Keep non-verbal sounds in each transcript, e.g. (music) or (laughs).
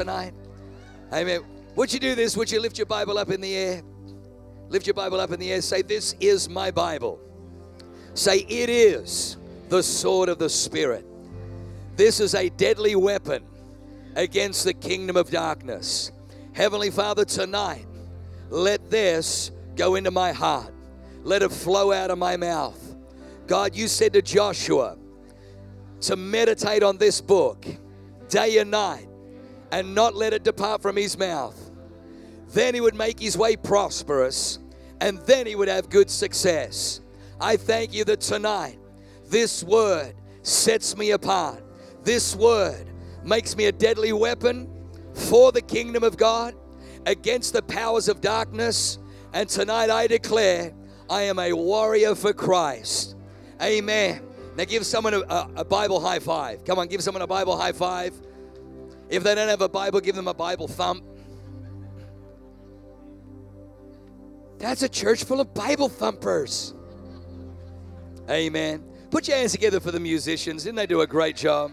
tonight? Amen. Would you do this? Would you lift your Bible up in the air? Lift your Bible up in the air. Say, This is my Bible. Say, It is the sword of the Spirit. This is a deadly weapon against the kingdom of darkness. Heavenly Father, tonight, let this go into my heart. Let it flow out of my mouth. God, you said to Joshua to meditate on this book day and night and not let it depart from his mouth. Then he would make his way prosperous and then he would have good success. I thank you that tonight this word sets me apart. This word makes me a deadly weapon for the kingdom of God against the powers of darkness. And tonight I declare I am a warrior for Christ. Amen. Now give someone a, a, Bible high five. Come on, give someone a Bible high five. If they don't have a Bible, give them a Bible thump. That's a church full of Bible thumpers. Amen. Put your hands together for the musicians. Didn't they do a great job?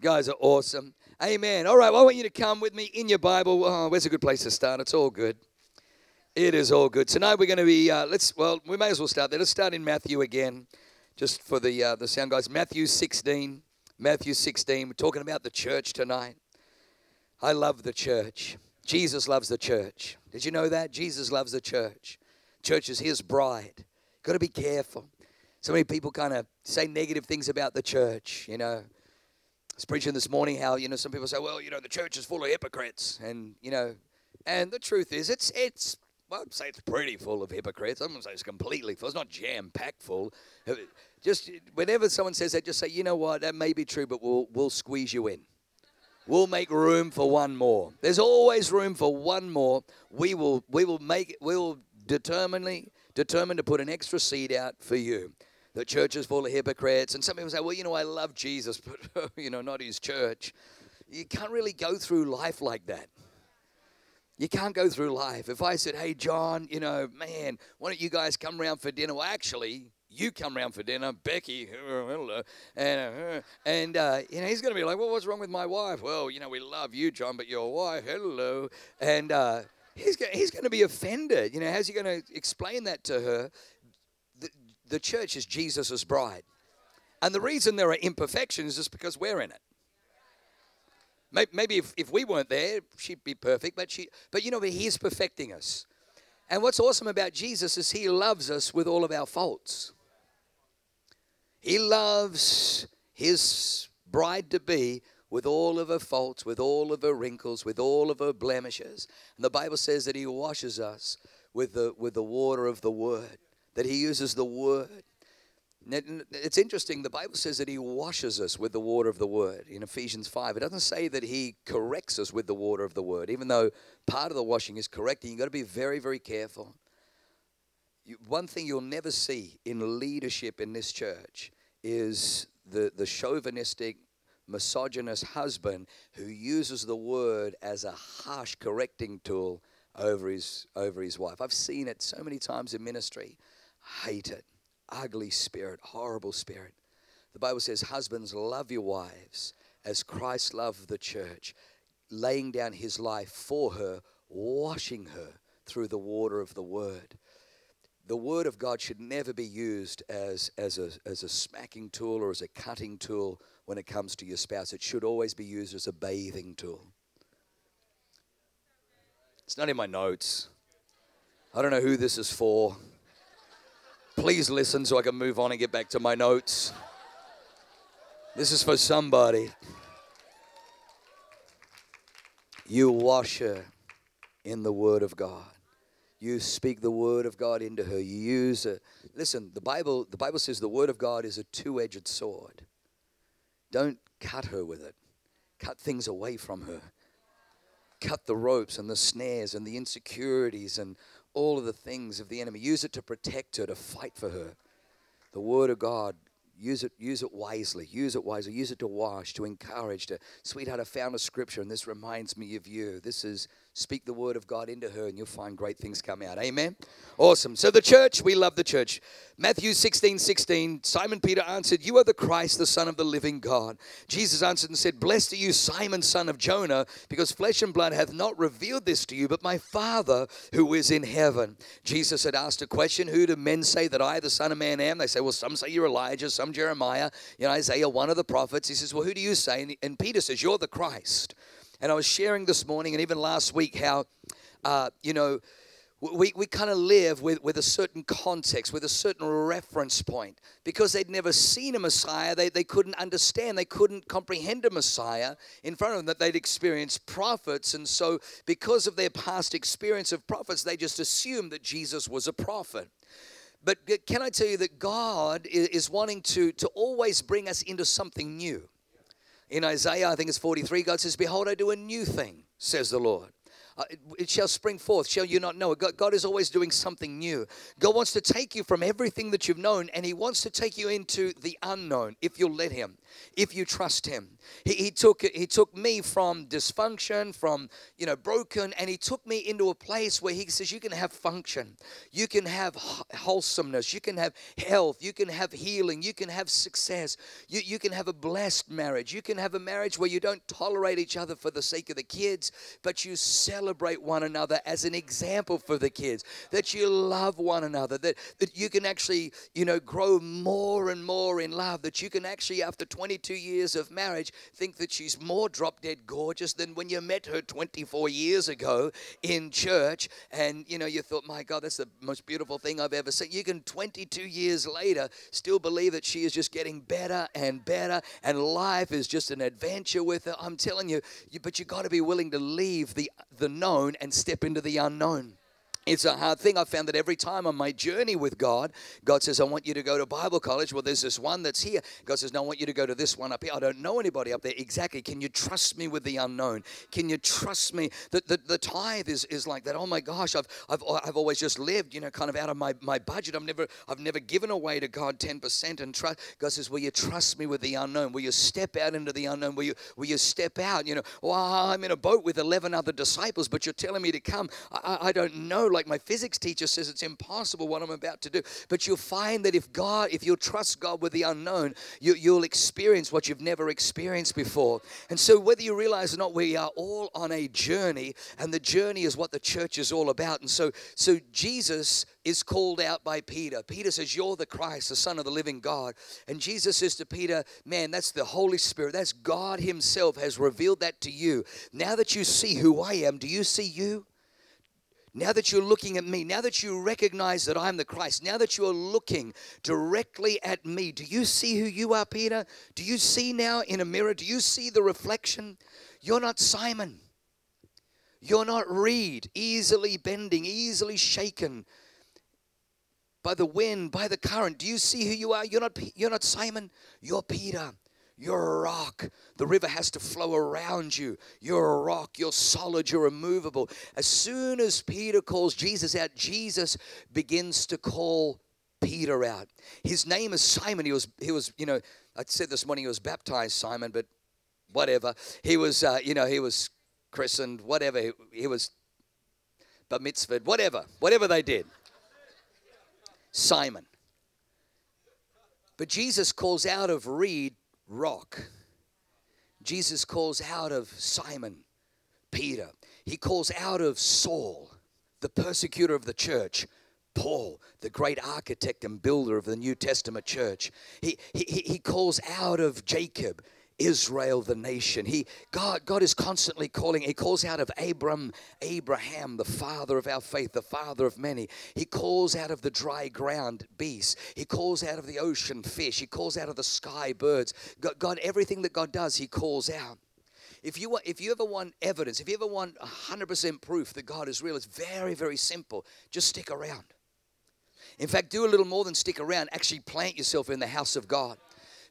Guys are awesome. Amen. All right, well, I want you to come with me in your Bible. Oh, where's a good place to start? It's all good. It is all good. Tonight we're going to be, uh, let's, well, we may as well start there. Let's start in Matthew again, just for the, uh, the sound guys. Matthew 16. Matthew 16. We're talking about the church tonight. I love the church. Jesus loves the church. Did you know that? Jesus loves the church. Church is his bride. Got to be careful. So many people kind of say negative things about the church, you know I was preaching this morning how you know some people say, well, you know, the church is full of hypocrites, and you know, and the truth is, it's it's well, I'd say it's pretty full of hypocrites. I'm gonna say it's completely full. It's not jam packed full. Just whenever someone says that, just say, you know what, that may be true, but we'll we'll squeeze you in. We'll make room for one more. There's always room for one more. We will we will make we will determinedly determined to put an extra seat out for you the church is full of hypocrites. And some people say, well, you know, I love Jesus, (laughs) but, you know, not his church. You can't really go through life like that. You can't go through life. If I said, hey, John, you know, man, why don't you guys come around for dinner? Well, actually, you come round for dinner, Becky, (laughs) and uh, and uh, you know he's going to be like, well, what's wrong with my wife? Well, you know we love you, John, but your wife, hello, and uh, he's he's going to be offended. You know, how's he going to explain that to her? the the church is Jesus' bride. And the reason there are imperfections is because we're in it. Maybe if, if we weren't there, she'd be perfect, but she but you know, but he's perfecting us. And what's awesome about Jesus is he loves us with all of our faults. He loves his bride to be with all of her faults, with all of her wrinkles, with all of her blemishes. And the Bible says that he washes us with the with the water of the word that he uses the word. It's interesting, the Bible says that he washes us with the water of the word in Ephesians 5. It doesn't say that he corrects us with the water of the word, even though part of the washing is correcting. You've got to be very, very careful. One thing you'll never see in leadership in this church is the, the chauvinistic, misogynist husband who uses the word as a harsh correcting tool over his, over his wife. I've seen it so many times in ministry hate it. Ugly spirit, horrible spirit. The Bible says, Husbands, love your wives as Christ loved the church, laying down his life for her, washing her through the water of the word. The word of God should never be used as, as, a, as a smacking tool or as a cutting tool when it comes to your spouse. It should always be used as a bathing tool. It's not in my notes. I don't know who this is for. Please listen so I can move on and get back to my notes. This is for somebody. You wash her in the Word of God. You speak the Word of God into her. You use it. Listen, the Bible, the Bible says the Word of God is a two edged sword. Don't cut her with it, cut things away from her. Cut the ropes and the snares and the insecurities and all of the things of the enemy. Use it to protect her, to fight for her. The Word of God, Use it, use it wisely. Use it wisely. Use it to wash, to encourage, to sweetheart. I found a scripture, and this reminds me of you. This is speak the word of God into her, and you'll find great things come out. Amen. Awesome. So the church, we love the church. Matthew 16, 16. Simon Peter answered, You are the Christ, the Son of the living God. Jesus answered and said, Blessed are you, Simon, son of Jonah, because flesh and blood hath not revealed this to you, but my Father who is in heaven. Jesus had asked a question, Who do men say that I, the Son of Man, am? They say, Well, some say you're Elijah, some Jeremiah, you know, Isaiah, one of the prophets. He says, Well, who do you say? And Peter says, You're the Christ. And I was sharing this morning and even last week how, uh, you know, we, we kind of live with, with a certain context, with a certain reference point. Because they'd never seen a Messiah, they, they couldn't understand, they couldn't comprehend a Messiah in front of them, that they'd experienced prophets. And so, because of their past experience of prophets, they just assumed that Jesus was a prophet. But can I tell you that God is wanting to, to always bring us into something new? In Isaiah, I think it's 43, God says, Behold, I do a new thing, says the Lord. Uh, it shall spring forth. Shall you not know? God, God is always doing something new. God wants to take you from everything that you've known and He wants to take you into the unknown if you'll let Him, if you trust Him. He, he, took, he took me from dysfunction, from, you know, broken, and He took me into a place where He says, You can have function, you can have wholesomeness, you can have health, you can have healing, you can have success, you, you can have a blessed marriage, you can have a marriage where you don't tolerate each other for the sake of the kids, but you celebrate celebrate one another as an example for the kids, that you love one another, that, that you can actually, you know, grow more and more in love, that you can actually, after 22 years of marriage, think that she's more drop dead gorgeous than when you met her 24 years ago in church. And, you know, you thought, my God, that's the most beautiful thing I've ever seen. You can, 22 years later, still believe that she is just getting better and better, and life is just an adventure with her. I'm telling you, you but you got to be willing to leave the, the known and step into the unknown. It's a hard thing. I found that every time on my journey with God, God says, I want you to go to Bible college. Well, there's this one that's here. God says, No, I want you to go to this one up here. I don't know anybody up there. Exactly. Can you trust me with the unknown? Can you trust me? The, the, the tithe is, is like that. Oh my gosh, I've, I've, I've always just lived, you know, kind of out of my, my budget. I've never, I've never given away to God 10% and trust. God says, Will you trust me with the unknown? Will you step out into the unknown? Will you, will you step out? You know, I'm in a boat with 11 other disciples, but you're telling me to come. I, I don't know like my physics teacher says it's impossible what I'm about to do. But you'll find that if God, if you'll trust God with the unknown, you, you'll experience what you've never experienced before. And so, whether you realize or not, we are all on a journey, and the journey is what the church is all about. And so, so Jesus is called out by Peter. Peter says, You're the Christ, the Son of the living God. And Jesus says to Peter, Man, that's the Holy Spirit. That's God Himself has revealed that to you. Now that you see who I am, do you see you? Now that you're looking at me, now that you recognize that I'm the Christ, now that you're looking directly at me, do you see who you are, Peter? Do you see now in a mirror? Do you see the reflection? You're not Simon. You're not Reed, easily bending, easily shaken by the wind, by the current. Do you see who you are? You're not, you're not Simon. You're Peter. You're a rock. The river has to flow around you. You're a rock. You're solid. You're immovable. As soon as Peter calls Jesus out, Jesus begins to call Peter out. His name is Simon. He was, he was, you know, I said this morning he was baptized Simon, but whatever. He was, uh, you know, he was christened, whatever. He, he was bar mitzvah, whatever, whatever they did. Simon. But Jesus calls out of Reed rock. Jesus calls out of Simon, Peter. He calls out of Saul, the persecutor of the church, Paul, the great architect and builder of the New Testament church. He, he, he calls out of Jacob, Israel, the nation. He, God, God is constantly calling. He calls out of Abram, Abraham, the father of our faith, the father of many. He calls out of the dry ground beasts. He calls out of the ocean fish. He calls out of the sky birds. God, God everything that God does, He calls out. If you, want if you ever want evidence, if you ever want 100% proof that God is real, it's very, very simple. Just stick around. In fact, do a little more than stick around. Actually, plant yourself in the house of God.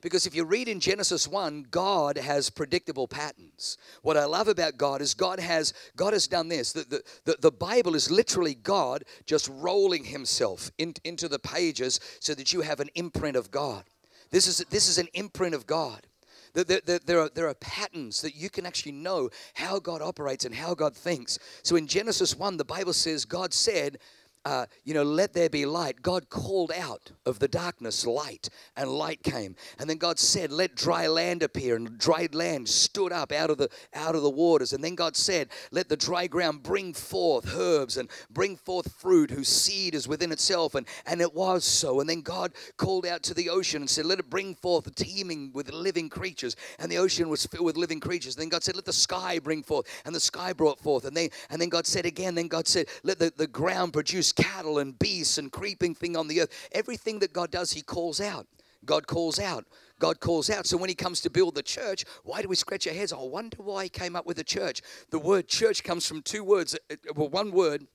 Because if you read in Genesis 1, God has predictable patterns. What I love about God is God has God has done this. The, the, the, the Bible is literally God just rolling himself in, into the pages so that you have an imprint of God. This is, this is an imprint of God. There, there, there, are, there are patterns that you can actually know how God operates and how God thinks. So in Genesis 1, the Bible says, God said, uh, you know, let there be light. God called out of the darkness light, and light came. And then God said, let dry land appear, and dried land stood up out of the out of the waters. And then God said, let the dry ground bring forth herbs and bring forth fruit whose seed is within itself. And and it was so. And then God called out to the ocean and said, let it bring forth teeming with living creatures. And the ocean was filled with living creatures. And then God said, let the sky bring forth, and the sky brought forth. And then and then God said again, then God said, let the, the ground produce cattle and beasts and creeping thing on the earth. Everything that God does, He calls out. God calls out. God calls out. So when He comes to build the church, why do we scratch our heads? I wonder why He came up with the church. The word church comes from two words, uh, uh, well, one word.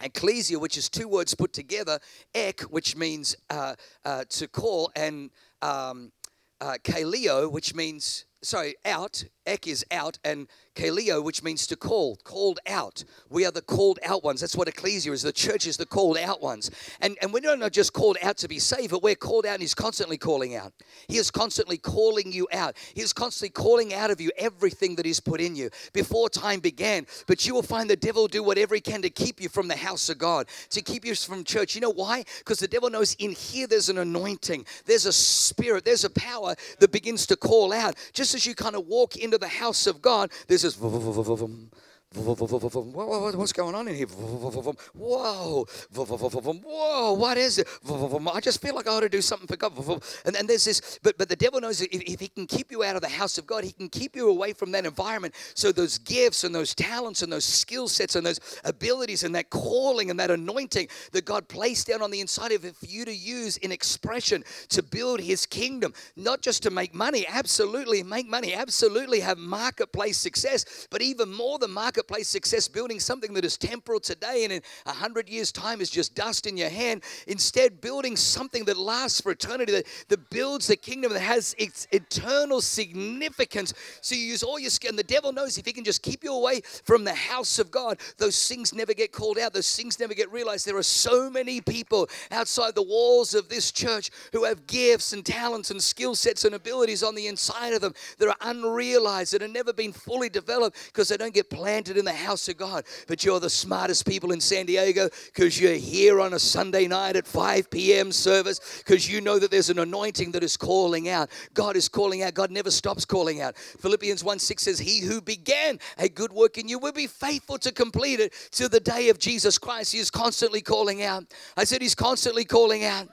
Ecclesia, which is two words put together, ek, which means uh, uh, to call, and um, uh, kaleo, which means, sorry, out, ek is out, and kaleo, which means to call, called out. We are the called out ones. That's what ecclesia is. The church is the called out ones. And, and we're not just called out to be saved, but we're called out and He's constantly calling out. He is constantly calling you out. He is constantly calling out of you everything that He's put in you before time began. But you will find the devil do whatever he can to keep you from the house of God, to keep you from church. You know why? Because the devil knows in here there's an anointing, there's a spirit, there's a power that begins to call out. Just as you kind of walk into the house of God, there's this What's going on in here? Whoa, whoa, what is it? I just feel like I ought to do something for God. And then there's this, but, but the devil knows if, if he can keep you out of the house of God, he can keep you away from that environment. So those gifts and those talents and those skill sets and those abilities and that calling and that anointing that God placed down on the inside of it for you to use in expression to build his kingdom, not just to make money, absolutely make money, absolutely have marketplace success, but even more than market marketplace success building something that is temporal today and in a hundred years' time is just dust in your hand. Instead, building something that lasts for eternity, that, that builds the kingdom that has its eternal significance. So you use all your skill. And the devil knows if he can just keep you away from the house of God, those things never get called out, those things never get realized. There are so many people outside the walls of this church who have gifts and talents and skill sets and abilities on the inside of them that are unrealized, that have never been fully developed because they don't get planted planted in the house of God. But you're the smartest people in San Diego because you're here on a Sunday night at 5 p.m. service because you know that there's an anointing that is calling out. God is calling out. God never stops calling out. Philippians 1 6 says, He who began a good work in you will be faithful to complete it to the day of Jesus Christ. He is constantly calling out. I said, He's constantly calling out.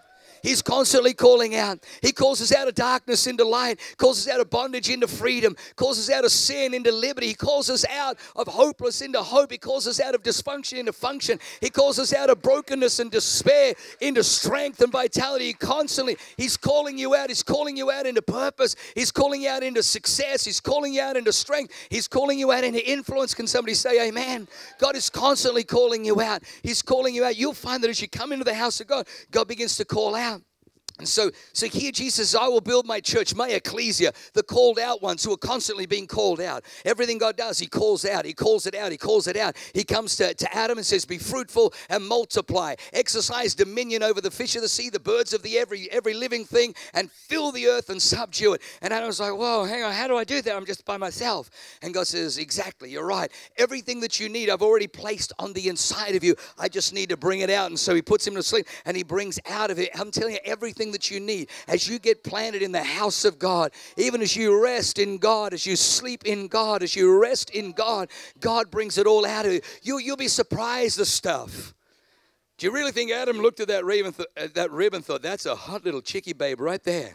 He's constantly calling out. He calls us out of darkness into light, calls us out of bondage into freedom, calls us out of sin into liberty. He calls us out of hopeless into hope. He calls us out of dysfunction into function. He calls us out of brokenness and despair into strength and vitality. He constantly, He's calling you out. He's calling you out into purpose. He's calling you out into success. He's calling you out into strength. He's calling you out into influence. Can somebody say amen? God is constantly calling you out. He's calling you out. You'll find that as you come into the house of God, God begins to call out. And so, so here Jesus says, I will build my church, my ecclesia, the called out ones who are constantly being called out. Everything God does, He calls out, He calls it out, He calls it out. He comes to, to Adam and says, Be fruitful and multiply, exercise dominion over the fish of the sea, the birds of the every every living thing, and fill the earth and subdue it. And Adam was like, Whoa, hang on, how do I do that? I'm just by myself. And God says, Exactly, you're right. Everything that you need, I've already placed on the inside of you. I just need to bring it out. And so He puts him to sleep and He brings out of it. I'm telling you, everything everything that you need as you get planted in the house of God, even as you rest in God, as you sleep in God, as you rest in God, God brings it all out of you. you you'll be surprised the stuff. Do you really think Adam looked at that rib th- uh, that rib and thought, that's a hot little chickie babe right there?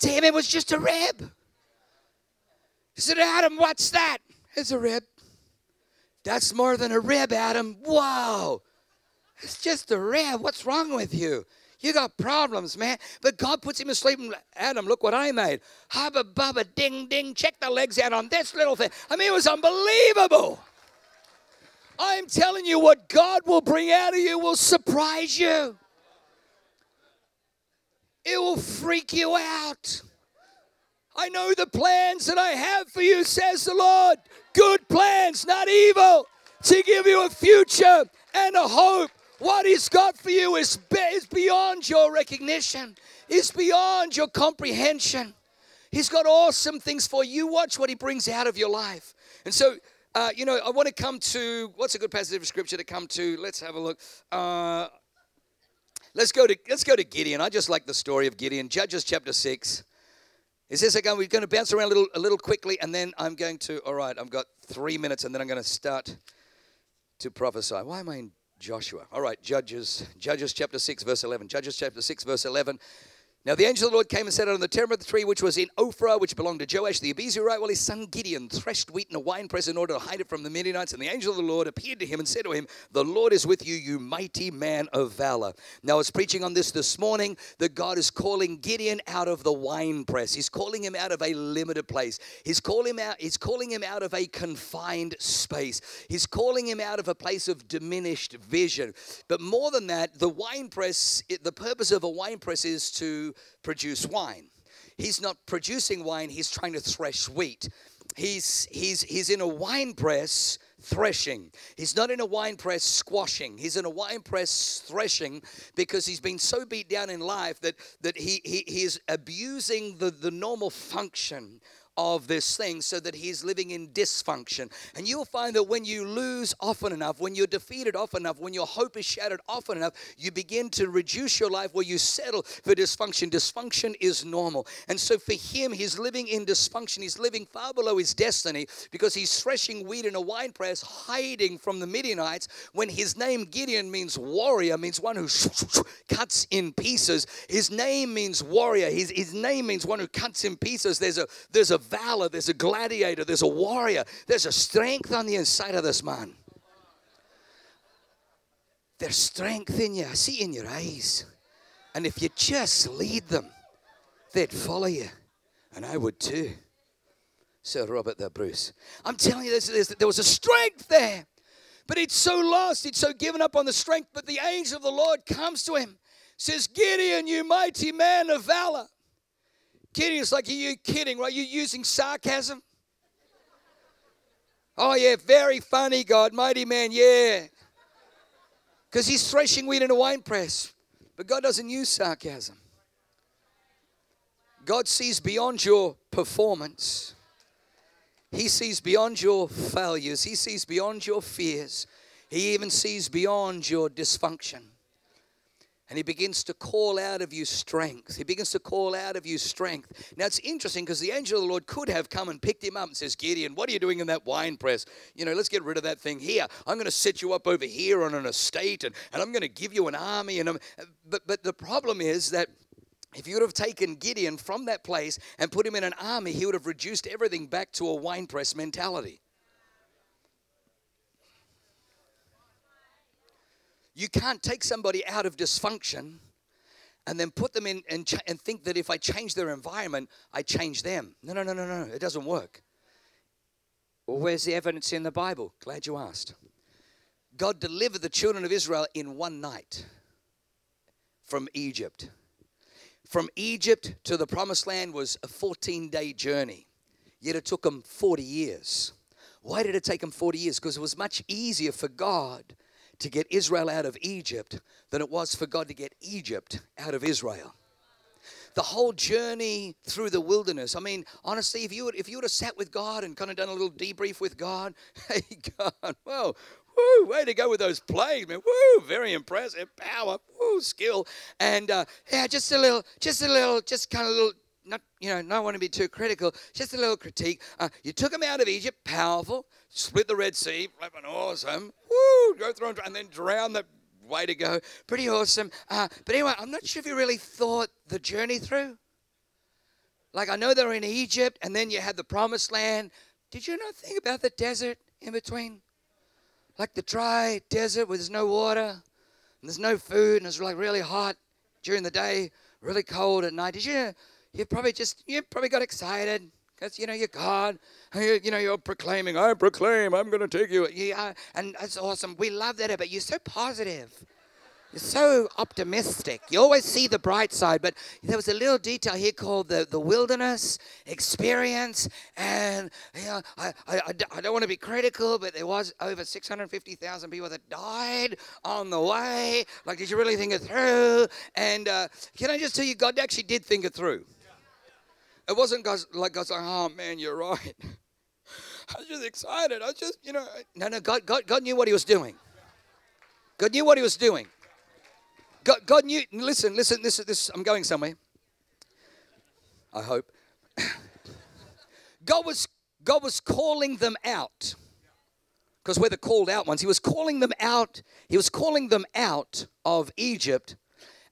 To him, it was just a rib. He said, Adam, what's that? It's a rib. That's more than a rib, Adam. Wow. It's just a rib. What's wrong with you? You got problems, man. But God puts him asleep. And Adam, look what I made. Hubba bubba ding ding. Check the legs out on this little thing. I mean, it was unbelievable. I'm telling you, what God will bring out of you will surprise you. It will freak you out. I know the plans that I have for you, says the Lord. Good plans, not evil, to give you a future and a hope. What He's got for you is, is beyond your recognition, is beyond your comprehension. He's got awesome things for you. Watch what He brings out of your life. And so, uh, you know, I want to come to what's a good passage of scripture to come to? Let's have a look. Uh, let's go to let's go to Gideon. I just like the story of Gideon. Judges chapter six. Is this again, we're going to bounce around a little, a little quickly, and then I'm going to. All right, I've got three minutes, and then I'm going to start to prophesy. Why am I in Joshua. All right, Judges, Judges chapter 6, verse 11. Judges chapter 6, verse 11. Now the angel of the Lord came and sat on the terebinth tree which was in Ophrah, which belonged to Joash the Abiezrite, while his son Gideon threshed wheat in a winepress in order to hide it from the Midianites. And the angel of the Lord appeared to him and said to him, The Lord is with you, you mighty man of valor. Now I was preaching on this this morning that God is calling Gideon out of the winepress. He's calling him out of a limited place. He's calling him out. He's calling him out of a confined space. He's calling him out of a place of diminished vision. But more than that, the winepress. The purpose of a winepress is produce wine. He's not producing wine, he's trying to thresh wheat. He's, he's, he's in a wine press threshing. He's not in a wine press squashing. He's in a wine press threshing because he's been so beat down in life that, that he, he, he is abusing the, the normal function of this thing so that he's living in dysfunction. And you'll find that when you lose often enough, when you're defeated often enough, when your hope is shattered often enough, you begin to reduce your life where you settle for dysfunction. Dysfunction is normal. And so for him, he's living in dysfunction. He's living far below his destiny because he's threshing wheat in a wine press, hiding from the Midianites when his name Gideon means warrior, means one who cuts in pieces. His name means warrior. His, his name means one who cuts in pieces. There's a there's a valor, there's a gladiator, there's a warrior, there's a strength on the inside of this man. There's strength in you. I see it in your eyes. And if you just lead them, they'd follow you. And I would too. Sir Robert the Bruce. I'm telling you, this, there was a strength there. But he'd so lost, he'd so given up on the strength. But the angel of the Lord comes to him, says, Gideon, you mighty man of valor. Gideon's like, are you kidding, right? You're using sarcasm? Oh, yeah, very funny, God. Mighty man, yeah. Because he's threshing wheat in a wine press. But God doesn't use sarcasm. God sees beyond your performance. He sees beyond your failures. He sees beyond your fears. He even sees beyond your dysfunction. And he begins to call out of you strength. He begins to call out of you strength. Now it's interesting because the angel of the Lord could have come and picked him up and says, Gideon, what are you doing in that wine press? You know, let's get rid of that thing here. I'm going to set you up over here on an estate and, and I'm going to give you an army. And I'm, but, but the problem is that if you would have taken Gideon from that place and put him in an army, he would have reduced everything back to a wine press mentality. You can't take somebody out of dysfunction and then put them in and, ch- and think that if I change their environment, I change them. No, no, no, no, no. It doesn't work. Well, where's the evidence in the Bible? Glad you asked. God delivered the children of Israel in one night from Egypt. From Egypt to the promised land was a 14 day journey, yet it took them 40 years. Why did it take them 40 years? Because it was much easier for God to get Israel out of Egypt than it was for God to get Egypt out of Israel. The whole journey through the wilderness. I mean, honestly, if you would, if you would have sat with God and kind of done a little debrief with God, (laughs) hey God, whoa, woo, way to go with those plagues, man. Woo, very impressive power, woo, skill, and uh, yeah, just a little, just a little, just kind of little not you know, not want to be too critical. Just a little critique. Uh, you took them out of Egypt, powerful. Split the Red Sea, flipping awesome. Woo! Go through and then drown the way to go. Pretty awesome. Uh, but anyway, I'm not sure if you really thought the journey through. Like I know they're in Egypt, and then you had the Promised Land. Did you not think about the desert in between? Like the dry desert where there's no water, and there's no food, and it's like really hot during the day, really cold at night. Did you? You probably just you probably got excited because you know you're God. You, you know you're proclaiming, I proclaim, I'm going to take you. Yeah, and that's awesome. We love that, but you're so positive. You're so optimistic. You always see the bright side, but there was a little detail here called the, the wilderness experience. And you know, I, I, I don't want to be critical, but there was over 650,000 people that died on the way. Like, did you really think it through? And uh, can I just tell you, God actually did think it through. It wasn't God's, like God's like, oh man, you're right. (laughs) I was just excited. I was just, you know. No, no, God, God, God knew what He was doing. God knew what He was doing. God, God knew. Listen, listen, listen. This, I'm going somewhere. I hope. (laughs) God was God was calling them out because we're the called out ones. He was calling them out. He was calling them out of Egypt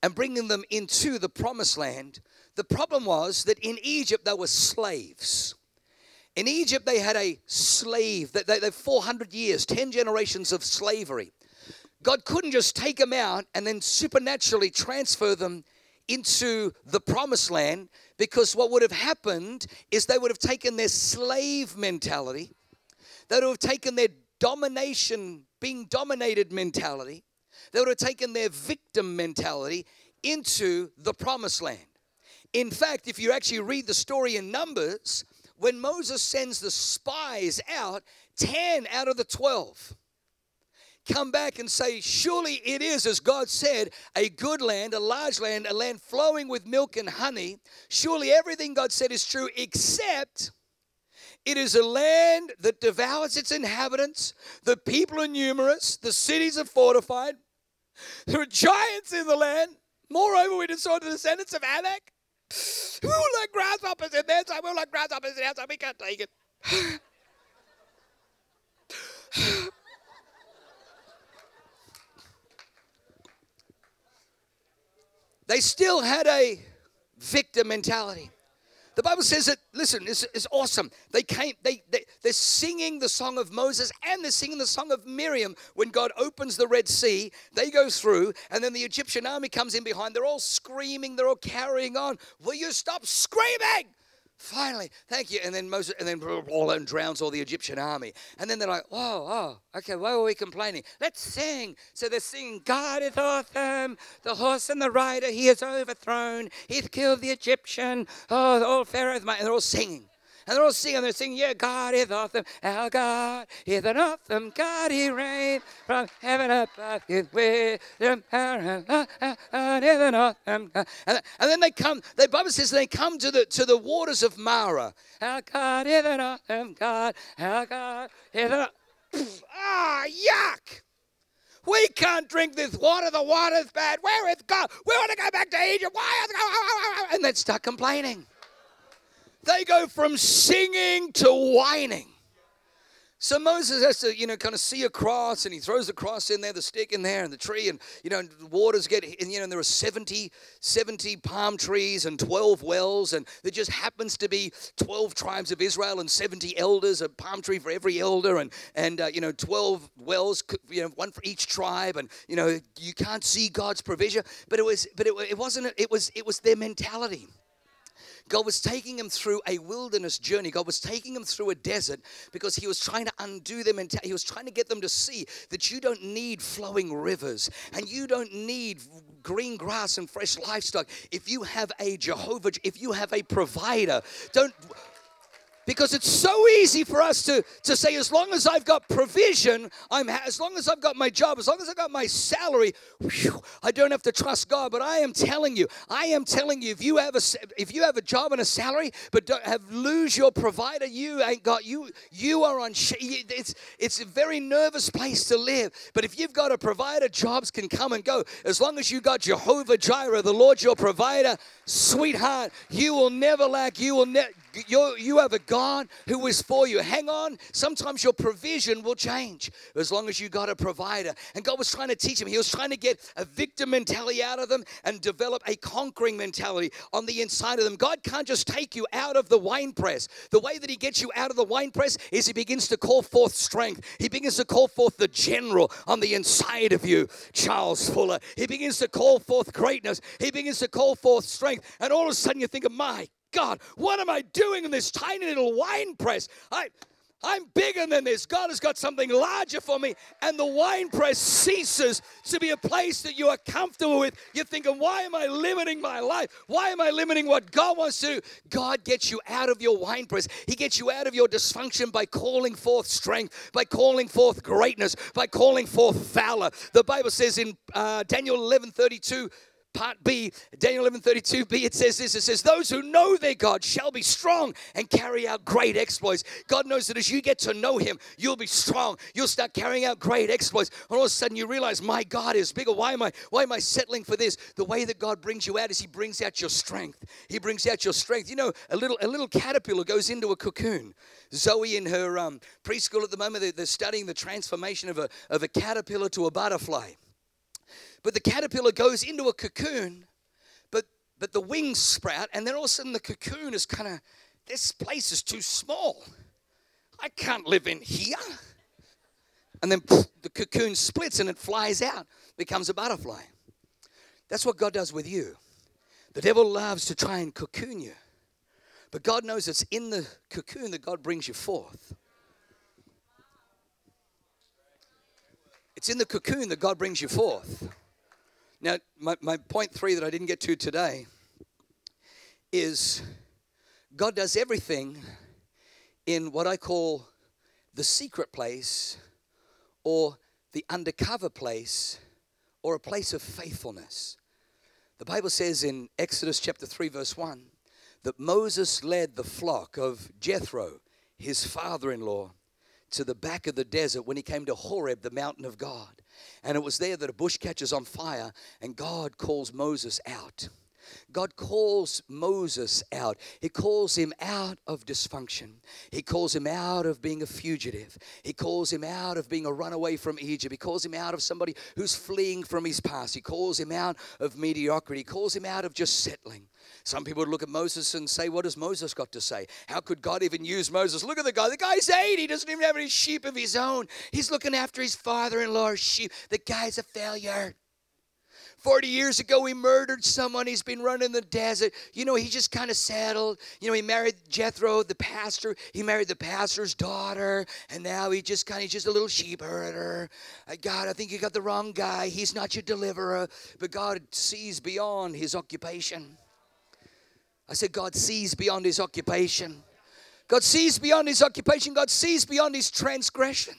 and bringing them into the promised land. The problem was that in Egypt they were slaves. In Egypt they had a slave. They, they 400 years, 10 generations of slavery. God couldn't just take them out and then supernaturally transfer them into the promised land because what would have happened is they would have taken their slave mentality, they would have taken their domination, being dominated mentality, they would have taken their victim mentality into the promised land. In fact, if you actually read the story in Numbers, when Moses sends the spies out, 10 out of the 12 come back and say, Surely it is, as God said, a good land, a large land, a land flowing with milk and honey. Surely everything God said is true, except it is a land that devours its inhabitants. The people are numerous, the cities are fortified. There are giants in the land. Moreover, we saw the descendants of Anak who like grasshoppers in there, so we're like grasshoppers in there, so we can't take it. They still had a victim mentality. The Bible says that, listen, it's, it's awesome. They came, they, they, they're singing the song of Moses and they're singing the song of Miriam when God opens the Red Sea. They go through, and then the Egyptian army comes in behind. They're all screaming, they're all carrying on. Will you stop screaming? Finally, thank you. And then Moses, and then all and drowns all the Egyptian army. And then they're like, oh, oh, okay, why were we complaining? Let's sing. So they're singing, God is awesome. The horse and the rider, he is overthrown. He's killed the Egyptian. Oh, all Pharaoh's. And they're all singing. And they're all singing, they're singing, yeah, God is awesome. Our God is an awesome God. He reigns from heaven above. His wisdom. God is an awesome God. And, then they come, the Bible says they come to the, to the waters of Marah. Our God is an awesome God. Our God is an (sniffs) Ah, yuck! We can't drink this water. The water's bad. Where is God? We want to go back to Egypt. Why? And they start complaining. They go from singing to whining. So Moses has to, you know, kind of see a cross, and he throws the cross in there, the stick in there, and the tree, and you know, the waters get, and you know, and there are 70, 70 palm trees and 12 wells, and there just happens to be 12 tribes of Israel and 70 elders, a palm tree for every elder, and and uh, you know, 12 wells, you know, one for each tribe, and you know, you can't see God's provision, but it was, but it, it wasn't, it was, it was their mentality. God was taking him through a wilderness journey. God was taking him through a desert because he was trying to undo them and he was trying to get them to see that you don't need flowing rivers and you don't need green grass and fresh livestock. If you have a Jehovah, if you have a provider, don't because it's so easy for us to, to say, as long as I've got provision, I'm as long as I've got my job, as long as I've got my salary, whew, I don't have to trust God. But I am telling you, I am telling you, if you have a if you have a job and a salary, but don't have lose your provider, you ain't got you. You are on. It's it's a very nervous place to live. But if you've got a provider, jobs can come and go. As long as you got Jehovah Jireh, the Lord your provider, sweetheart, you will never lack. You will never you, you have a God who is for you. Hang on. Sometimes your provision will change as long as you got a provider. And God was trying to teach him. He was trying to get a victim mentality out of them and develop a conquering mentality on the inside of them. God can't just take you out of the wine press. The way that He gets you out of the wine press is He begins to call forth strength. He begins to call forth the general on the inside of you, Charles Fuller. He begins to call forth greatness. He begins to call forth strength. And all of a sudden you think of, my God, what am I doing in this tiny little wine press? I, I'm bigger than this. God has got something larger for me. And the wine press ceases to be a place that you are comfortable with. You're thinking, why am I limiting my life? Why am I limiting what God wants to do? God gets you out of your wine press. He gets you out of your dysfunction by calling forth strength, by calling forth greatness, by calling forth valor. The Bible says in uh, Daniel 11 32, Part B, Daniel 11 32b, it says this it says, Those who know their God shall be strong and carry out great exploits. God knows that as you get to know Him, you'll be strong. You'll start carrying out great exploits. And all of a sudden you realize, My God is bigger. Why am I, why am I settling for this? The way that God brings you out is He brings out your strength. He brings out your strength. You know, a little, a little caterpillar goes into a cocoon. Zoe in her um, preschool at the moment, they're, they're studying the transformation of a, of a caterpillar to a butterfly. But the caterpillar goes into a cocoon, but but the wings sprout, and then all of a sudden the cocoon is kind of this place is too small. I can't live in here. And then poof, the cocoon splits and it flies out, becomes a butterfly. That's what God does with you. The devil loves to try and cocoon you. But God knows it's in the cocoon that God brings you forth. It's in the cocoon that God brings you forth. Now, my, my point three that I didn't get to today is God does everything in what I call the secret place or the undercover place or a place of faithfulness. The Bible says in Exodus chapter 3, verse 1, that Moses led the flock of Jethro, his father in law, to the back of the desert when he came to Horeb, the mountain of God. And it was there that a bush catches on fire, and God calls Moses out. God calls Moses out. He calls him out of dysfunction. He calls him out of being a fugitive. He calls him out of being a runaway from Egypt. He calls him out of somebody who's fleeing from his past. He calls him out of mediocrity. He calls him out of just settling. Some people would look at Moses and say, What has Moses got to say? How could God even use Moses? Look at the guy. The guy's 80. He doesn't even have any sheep of his own. He's looking after his father in law's sheep. The guy's a failure. 40 years ago, he murdered someone. He's been running the desert. You know, he just kind of settled. You know, he married Jethro, the pastor. He married the pastor's daughter. And now he just kind of he's just a little sheep herder. God, I think you got the wrong guy. He's not your deliverer. But God sees beyond his occupation. I said, God sees beyond his occupation. God sees beyond his occupation. God sees beyond his transgression.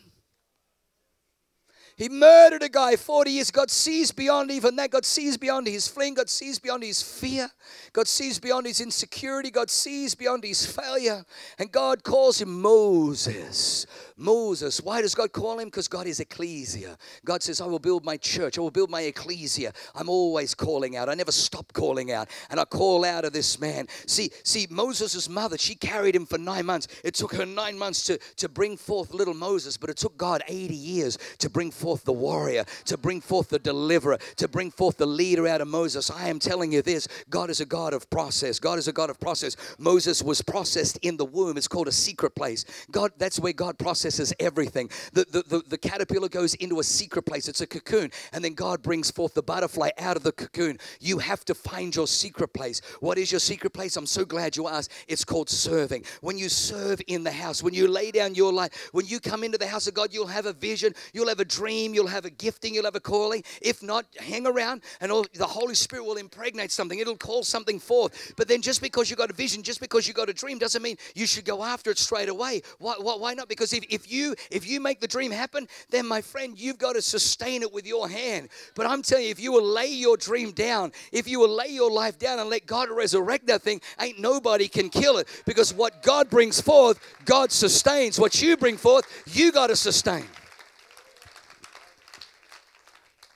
He murdered a guy 40 years. God sees beyond even that. God sees beyond his fleeing. God sees beyond his fear. God sees beyond his insecurity. God sees beyond his failure. And God calls him Moses. Moses. Why does God call him? Because God is ecclesia. God says, I will build my church. I will build my ecclesia. I'm always calling out. I never stop calling out. And I call out of this man. See, see, Moses' mother, she carried him for nine months. It took her nine months to, to bring forth little Moses, but it took God 80 years to bring forth forth the warrior, to bring forth the deliverer, to bring forth the leader out of Moses. I am telling you this God is a God of process. God is a God of process. Moses was processed in the womb. It's called a secret place. God, that's where God processes everything. The, the, the, the caterpillar goes into a secret place, it's a cocoon, and then God brings forth the butterfly out of the cocoon. You have to find your secret place. What is your secret place? I'm so glad you asked. It's called serving. When you serve in the house, when you lay down your life, when you come into the house of God, you'll have a vision, you'll have a dream you'll have a gifting, you'll have a calling. If not, hang around and all, the Holy Spirit will impregnate something. It'll call something forth. But then just because you got a vision, just because you got a dream, doesn't mean you should go after it straight away. Why, why, why not? Because if, if you if you make the dream happen, then my friend, you've got to sustain it with your hand. But I'm telling you, if you will lay your dream down, if you will lay your life down and let God resurrect that thing, ain't nobody can kill it. Because what God brings forth, God sustains. What you bring forth, you got to sustain.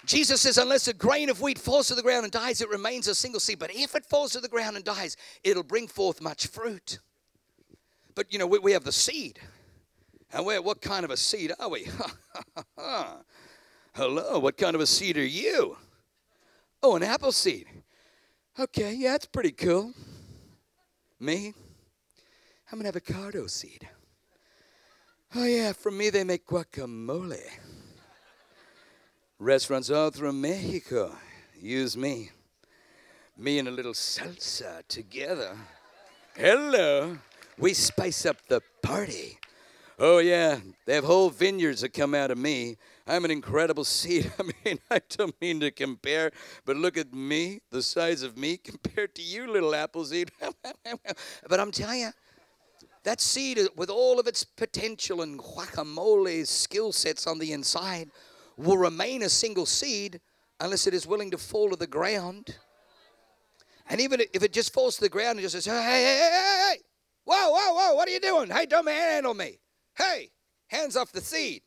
Jesus says, unless a grain of wheat falls to the ground and dies, it remains a single seed. But if it falls to the ground and dies, it'll bring forth much fruit. But you know, we, we have the seed. And where, what kind of a seed are we? (laughs) Hello, what kind of a seed are you? Oh, an apple seed. Okay, yeah, that's pretty cool. Me? I'm an avocado seed. Oh, yeah, from me they make guacamole. Restaurants all through Mexico use me. Me and a little salsa together. Hello. We spice up the party. Oh, yeah, they have whole vineyards that come out of me. I'm an incredible seed. (laughs) I mean, I don't mean to compare, but look at me, the size of me, (laughs) compared to you, little apple seed. (laughs) but I'm telling you, that seed, with all of its potential and guacamole skill sets on the inside, will remain a single seed unless it is willing to fall to the ground. And even if it just falls to the ground and just says, hey, hey, hey, hey, hey, whoa, whoa, whoa, what are you doing? Hey, don't handle me. Hey, hands off the seed.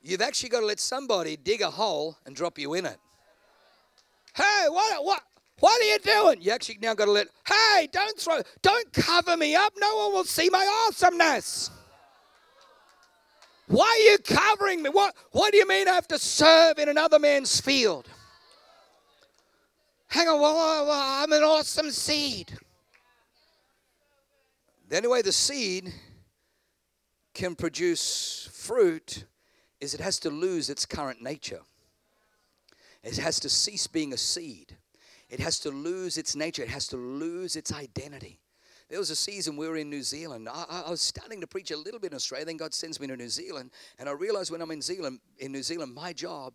You've actually got to let somebody dig a hole and drop you in it. Hey, what, what, what are you doing? You actually now got to let, hey, don't throw, don't cover me up. No one will see my awesomeness. Why are you covering me? What, what do you mean I have to serve in another man's field? Hang on, well, I'm an awesome seed. The only way the seed can produce fruit is it has to lose its current nature. It has to cease being a seed. It has to lose its nature. It has to lose its identity. There was a season we were in New Zealand. I, I, was starting to preach a little bit in Australia. Then God sends me to New Zealand, and I realized when I'm in Zealand, in New Zealand, my job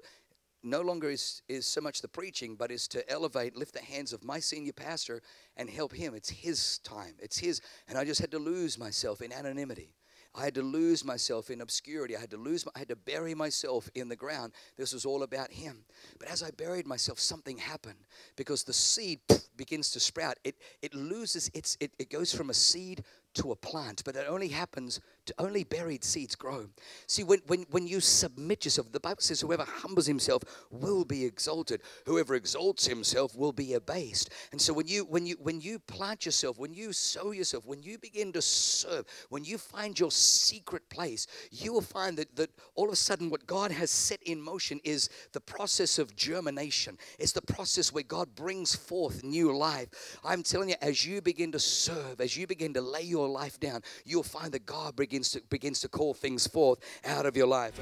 no longer is, is so much the preaching, but is to elevate, lift the hands of my senior pastor and help him. It's his time. It's his. And I just had to lose myself in anonymity. I had to lose myself in obscurity. I had to lose, I had to bury myself in the ground. This was all about Him. But as I buried myself, something happened because the seed begins to sprout. It, it loses its, it, it goes from a seed to a plant, but it only happens only buried seeds grow. See, when, when, when you submit yourself, the Bible says, whoever humbles himself will be exalted. Whoever exalts himself will be abased. And so when you when you when you plant yourself, when you sow yourself, when you begin to serve, when you find your secret place, you will find that, that all of a sudden what God has set in motion is the process of germination. It's the process where God brings forth new life. I'm telling you, as you begin to serve, as you begin to lay your life down, you'll find that God begins to begins to call things forth out of your life.